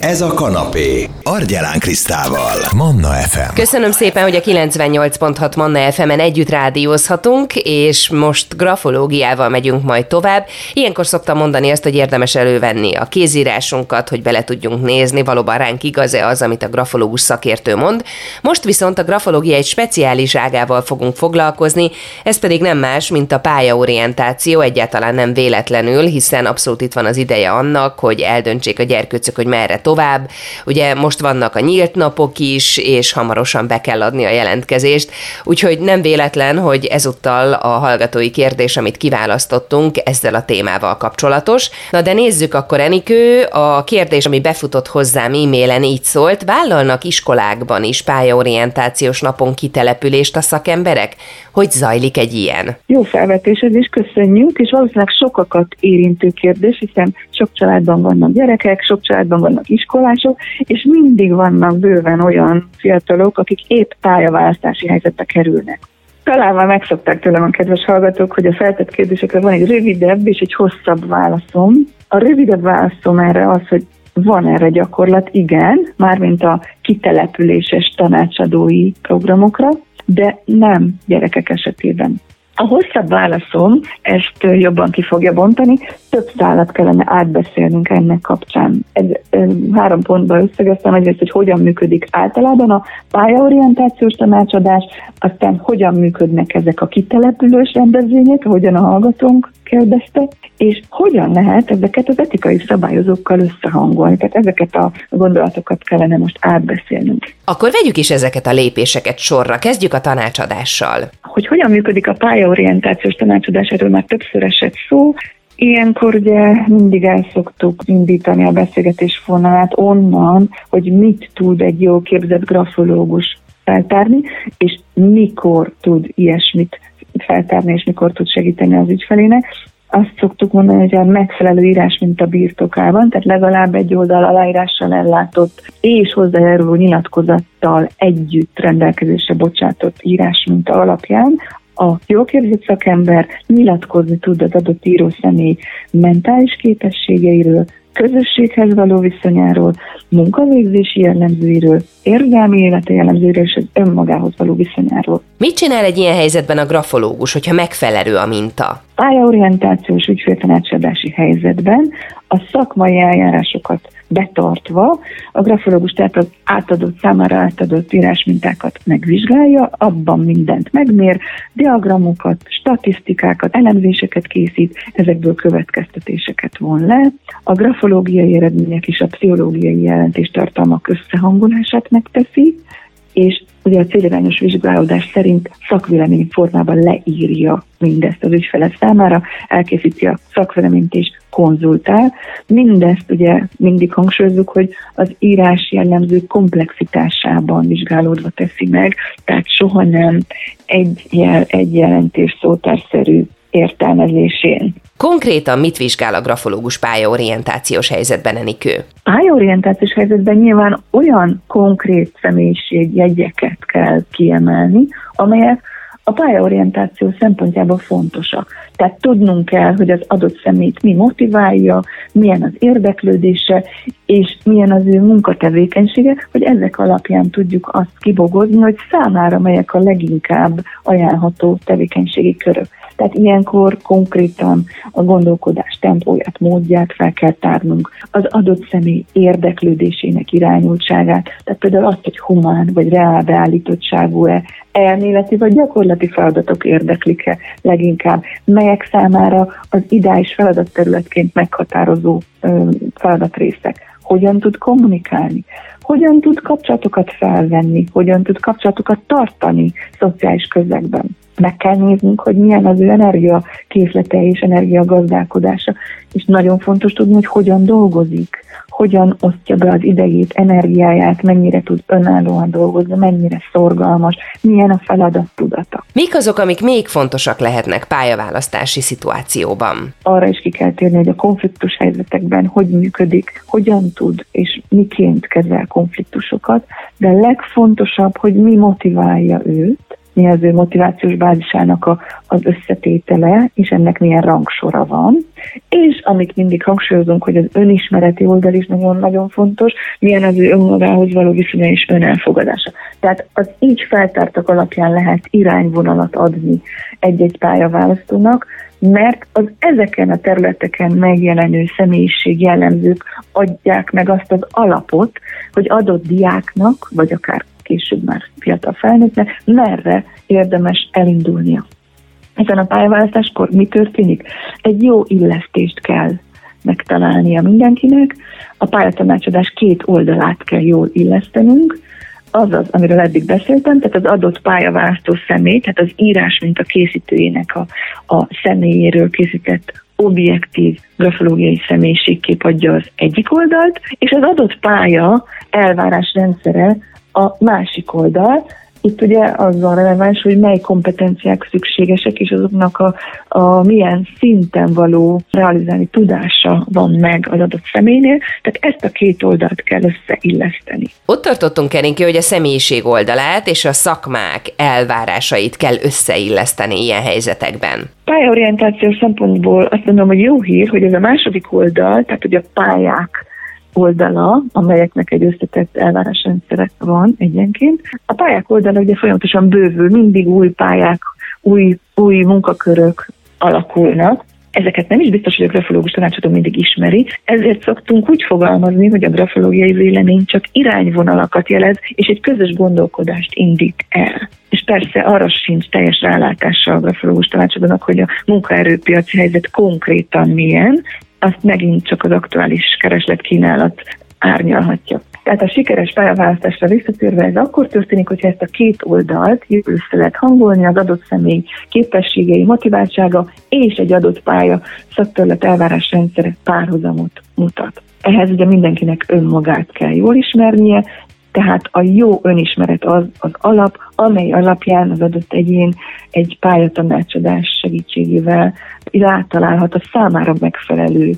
Ez a kanapé. Argyelán Krisztával. Manna FM. Köszönöm szépen, hogy a 98.6 Manna FM-en együtt rádiózhatunk, és most grafológiával megyünk majd tovább. Ilyenkor szoktam mondani azt, hogy érdemes elővenni a kézírásunkat, hogy bele tudjunk nézni, valóban ránk igaz-e az, amit a grafológus szakértő mond. Most viszont a grafológia egy speciális ágával fogunk foglalkozni, ez pedig nem más, mint a pályaorientáció, egyáltalán nem véletlenül, hiszen abszolút itt van az ideje annak, hogy eldöntsék a gyerkőcök, hogy merre tovább. Ugye most vannak a nyílt napok is, és hamarosan be kell adni a jelentkezést, úgyhogy nem véletlen, hogy ezúttal a hallgatói kérdés, amit kiválasztottunk, ezzel a témával kapcsolatos. Na de nézzük akkor, Enikő, a kérdés, ami befutott hozzám e-mailen így szólt, vállalnak iskolákban is pályaorientációs napon kitelepülést a szakemberek? Hogy zajlik egy ilyen? Jó felvetés, ez is köszönjük, és valószínűleg sokakat érintő kérdés, hiszen sok családban vannak gyerekek, sok családban vannak iskolások, és mindig vannak bőven olyan fiatalok, akik épp pályaválasztási helyzetbe kerülnek. Talán már megszokták tőlem a kedves hallgatók, hogy a feltett kérdésekre van egy rövidebb és egy hosszabb válaszom. A rövidebb válaszom erre az, hogy van erre gyakorlat, igen, mármint a kitelepüléses tanácsadói programokra, de nem gyerekek esetében. A hosszabb válaszom ezt jobban ki fogja bontani, több szállat kellene átbeszélnünk ennek kapcsán. Egy, három pontban összegeztem egyrészt, hogy hogyan működik általában a pályaorientációs tanácsadás, aztán hogyan működnek ezek a kitelepülős rendezvények, hogyan a hallgatónk kérdezte, és hogyan lehet ezeket az etikai szabályozókkal összehangolni. Tehát ezeket a gondolatokat kellene most átbeszélnünk. Akkor vegyük is ezeket a lépéseket sorra. Kezdjük a tanácsadással. Hogy hogyan működik a pályaorientációs tanácsadás, erről már többször esett szó. Ilyenkor ugye mindig el szoktuk indítani a beszélgetés vonalát onnan, hogy mit tud egy jó képzett grafológus feltárni, és mikor tud ilyesmit feltárni, és mikor tud segíteni az ügyfelének. Azt szoktuk mondani, hogy a megfelelő írás mint a birtokában, tehát legalább egy oldal aláírással ellátott és hozzájáruló nyilatkozattal együtt rendelkezésre bocsátott írás minta alapján. A jól képzett szakember nyilatkozni tud az adott személy mentális képességeiről, közösséghez való viszonyáról, munkavégzési jellemzőiről, érzelmi élete jellemzőiről és az önmagához való viszonyáról. Mit csinál egy ilyen helyzetben a grafológus, hogyha megfelelő a minta? Pályaorientációs ügyféltanácsadási helyzetben a szakmai eljárásokat betartva a grafológus tehát az átadott számára átadott írásmintákat megvizsgálja, abban mindent megmér, diagramokat, statisztikákat, elemzéseket készít, ezekből következtetéseket von le. A grafológiai eredmények és a pszichológiai jelentéstartalmak összehangolását megteszi, és ugye a célirányos vizsgálódás szerint szakvélemény formában leírja mindezt az ügyfele számára, elkészíti a szakvéleményt és konzultál. Mindezt ugye mindig hangsúlyozunk, hogy az írás jellemző komplexitásában vizsgálódva teszi meg, tehát soha nem egy, jel, egy jelentés szótárszerű értelmezésén. Konkrétan mit vizsgál a grafológus pályaorientációs helyzetben, Enikő? Pályaorientációs helyzetben nyilván olyan konkrét személyiségjegyeket kell kiemelni, amelyek a pályaorientáció szempontjából fontosak. Tehát tudnunk kell, hogy az adott szemét mi motiválja, milyen az érdeklődése, és milyen az ő munkatevékenysége, hogy ezek alapján tudjuk azt kibogozni, hogy számára melyek a leginkább ajánlható tevékenységi körök. Tehát ilyenkor konkrétan a gondolkodás tempóját, módját fel kell tárnunk, az adott személy érdeklődésének irányultságát, tehát például azt, hogy humán vagy reál beállítottságú-e, elméleti vagy gyakorlati feladatok érdeklik-e leginkább, melyek számára az ideális feladatterületként meghatározó feladatrészek, hogyan tud kommunikálni, hogyan tud kapcsolatokat felvenni, hogyan tud kapcsolatokat tartani szociális közegben? Meg kell néznünk, hogy milyen az ő energia készlete és energia gazdálkodása, és nagyon fontos tudni, hogy hogyan dolgozik, hogyan osztja be az idejét, energiáját, mennyire tud önállóan dolgozni, mennyire szorgalmas, milyen a feladat tudata. Mik azok, amik még fontosak lehetnek pályaválasztási szituációban? Arra is ki kell térni, hogy a konfliktus helyzetekben hogy működik, hogyan tud és miként kezel konfliktusokat, de legfontosabb, hogy mi motiválja őt, mi az motivációs bázisának a, az összetétele, és ennek milyen rangsora van. És amit mindig hangsúlyozunk, hogy az önismereti oldal is nagyon-nagyon fontos, milyen az ő önmagához való viszonya és önelfogadása. Tehát az így feltártak alapján lehet irányvonalat adni egy-egy pályaválasztónak, mert az ezeken a területeken megjelenő személyiség jellemzők adják meg azt az alapot, hogy adott diáknak, vagy akár később már fiatal felnőttnek, merre érdemes elindulnia. Ezen a pályaválasztáskor mi történik? Egy jó illesztést kell megtalálnia mindenkinek. A pályatanácsadás két oldalát kell jól illesztenünk, az az, amiről eddig beszéltem, tehát az adott pályaválasztó személy, tehát az írás, mint a készítőjének a, a személyéről készített objektív grafológiai személyiségkép adja az egyik oldalt, és az adott pálya elvárás rendszere a másik oldal, itt ugye az van releváns, hogy mely kompetenciák szükségesek, és azoknak a, a milyen szinten való realizálni tudása van meg az adott személynél, tehát ezt a két oldalt kell összeilleszteni. Ott tartottunk, Erinki, hogy a személyiség oldalát és a szakmák elvárásait kell összeilleszteni ilyen helyzetekben. Pályaorientációs szempontból azt mondom, hogy jó hír, hogy ez a második oldal, tehát hogy a pályák oldala, amelyeknek egy összetett elvárásrendszere van egyenként. A pályák oldala ugye folyamatosan bővül, mindig új pályák, új, új munkakörök alakulnak, Ezeket nem is biztos, hogy a grafológus tanácsadó mindig ismeri, ezért szoktunk úgy fogalmazni, hogy a grafológiai vélemény csak irányvonalakat jelez, és egy közös gondolkodást indít el. És persze arra sincs teljes rálátása a grafológus tanácsadónak, hogy a munkaerőpiaci helyzet konkrétan milyen, azt megint csak az aktuális kereslet-kínálat árnyalhatja. Tehát a sikeres pályaválasztásra visszatérve ez akkor történik, hogyha ezt a két oldalt jól össze lehet hangolni, az adott személy képességei, motiváltsága és egy adott pálya szakterület elvárásrendszere párhuzamot mutat. Ehhez ugye mindenkinek önmagát kell jól ismernie, tehát a jó önismeret az az alap, amely alapján az adott egyén egy pályatanácsadás segítségével rátalálhat a számára megfelelő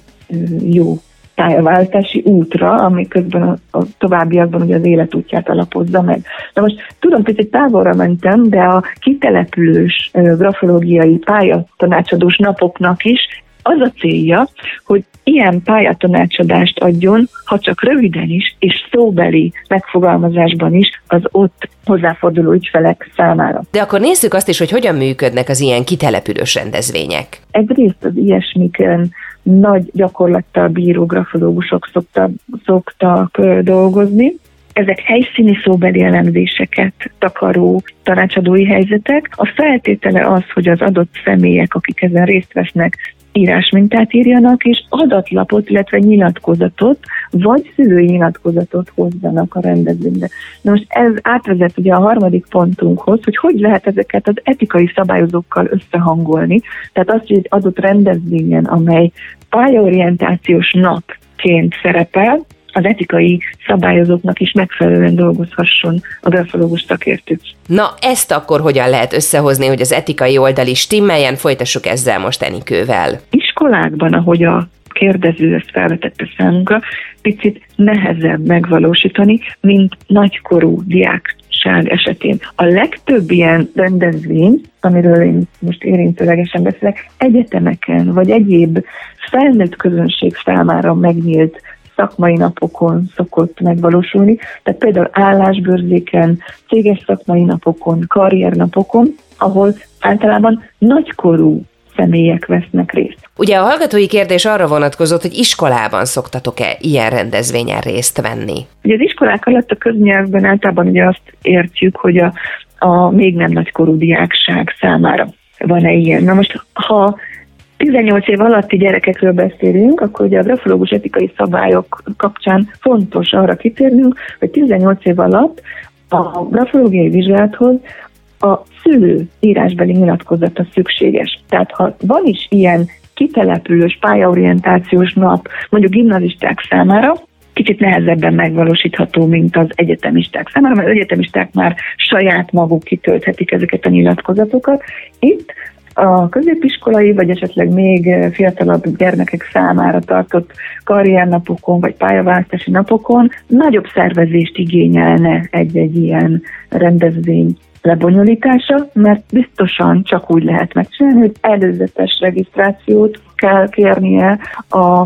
jó pályaváltási útra, ami közben a, a továbbiakban ugye az életútját alapozza meg. Na most tudom, hogy egy távolra mentem, de a kitelepülős grafológiai pályatanácsadós napoknak is az a célja, hogy ilyen pályatanácsadást adjon, ha csak röviden is, és szóbeli megfogalmazásban is az ott hozzáforduló ügyfelek számára. De akkor nézzük azt is, hogy hogyan működnek az ilyen kitelepülős rendezvények. Egyrészt az ilyesmiken nagy gyakorlattal bíró grafológusok szoktak, szoktak dolgozni, ezek helyszíni szóbeli elemzéseket takaró tanácsadói helyzetek. A feltétele az, hogy az adott személyek, akik ezen részt vesznek, írásmintát írjanak, és adatlapot, illetve nyilatkozatot, vagy szülői nyilatkozatot hozzanak a rendezvénybe. Na most ez átvezet ugye a harmadik pontunkhoz, hogy hogy lehet ezeket az etikai szabályozókkal összehangolni. Tehát azt, hogy egy adott rendezvényen, amely pályaorientációs napként szerepel, az etikai szabályozóknak is megfelelően dolgozhasson a grafológus szakértő. Na, ezt akkor hogyan lehet összehozni, hogy az etikai oldal is stimmeljen? Folytassuk ezzel most Enikővel. Iskolákban, ahogy a kérdező ezt felvetette számunkra, picit nehezebb megvalósítani, mint nagykorú diák esetén. A legtöbb ilyen rendezvény, amiről én most érintőlegesen beszélek, egyetemeken vagy egyéb felnőtt közönség számára megnyílt szakmai napokon szokott megvalósulni, tehát például állásbőrzéken, céges szakmai napokon, karriernapokon, ahol általában nagykorú személyek vesznek részt. Ugye a hallgatói kérdés arra vonatkozott, hogy iskolában szoktatok-e ilyen rendezvényen részt venni? Ugye az iskolák alatt a köznyelvben általában ugye azt értjük, hogy a, a még nem nagykorú diákság számára van-e ilyen. Na most, ha 18 év alatti gyerekekről beszélünk, akkor ugye a grafológus etikai szabályok kapcsán fontos arra kitérnünk, hogy 18 év alatt a grafológiai vizsgálathoz a szülő írásbeli nyilatkozata szükséges. Tehát ha van is ilyen kitelepülős pályaorientációs nap, mondjuk gimnazisták számára, kicsit nehezebben megvalósítható, mint az egyetemisták számára, mert az egyetemisták már saját maguk kitölthetik ezeket a nyilatkozatokat. Itt a középiskolai, vagy esetleg még fiatalabb gyermekek számára tartott karriernapokon, vagy pályaválasztási napokon nagyobb szervezést igényelne egy-egy ilyen rendezvény lebonyolítása, mert biztosan csak úgy lehet megcsinálni, hogy előzetes regisztrációt kell kérnie a,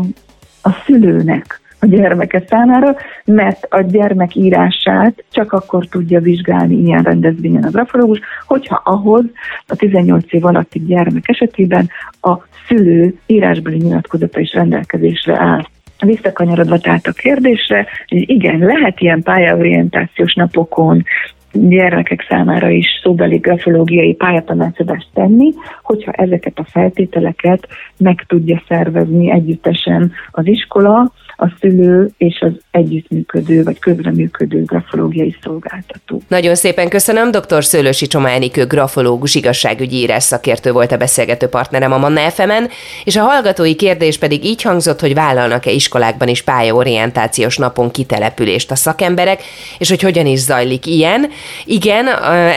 a szülőnek a gyermeke számára, mert a gyermek írását csak akkor tudja vizsgálni ilyen rendezvényen a grafológus, hogyha ahhoz a 18 év alatti gyermek esetében a szülő írásbeli nyilatkozata is rendelkezésre áll. Visszakanyarodva tehát a kérdésre, hogy igen, lehet ilyen pályaorientációs napokon gyermekek számára is szóbeli grafológiai pályatanácsadást tenni, hogyha ezeket a feltételeket meg tudja szervezni együttesen az iskola, a szülő és az együttműködő vagy közreműködő grafológiai szolgáltató. Nagyon szépen köszönöm, dr. Szőlősi Csománikő grafológus igazságügyi írás szakértő volt a beszélgető partnerem a Manna fm és a hallgatói kérdés pedig így hangzott, hogy vállalnak-e iskolákban is pályaorientációs napon kitelepülést a szakemberek, és hogy hogyan is zajlik ilyen. Igen,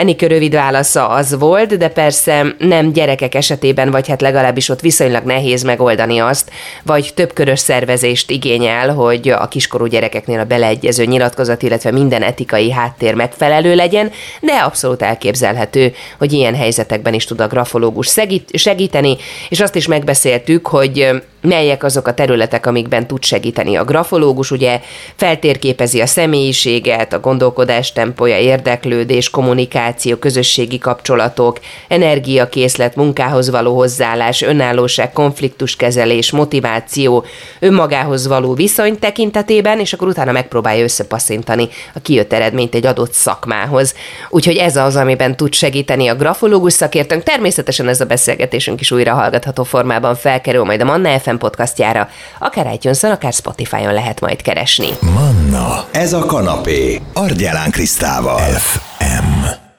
Enikő rövid válasza az volt, de persze nem gyerekek esetében, vagy hát legalábbis ott viszonylag nehéz megoldani azt, vagy több körös szervezést igényel, hogy a kiskorú gyerekeknél a beleegyező nyilatkozat, illetve minden etikai háttér megfelelő legyen, de abszolút elképzelhető, hogy ilyen helyzetekben is tud a grafológus segíteni, és azt is megbeszéltük, hogy melyek azok a területek, amikben tud segíteni a grafológus, ugye feltérképezi a személyiséget, a gondolkodás tempója, érdeklődés, kommunikáció, közösségi kapcsolatok, energiakészlet, munkához való hozzáállás, önállóság, konfliktuskezelés, motiváció, önmagához való viszony tekintetében, és akkor utána megpróbálja összepasszintani a kijött eredményt egy adott szakmához. Úgyhogy ez az, amiben tud segíteni a grafológus szakértőnk. Természetesen ez a beszélgetésünk is újra hallgatható formában felkerül majd a Manna FM podcastjára, akár itunes akár Spotify-on lehet majd keresni. Manna, ez a kanapé, Argyelán Krisztával. FM.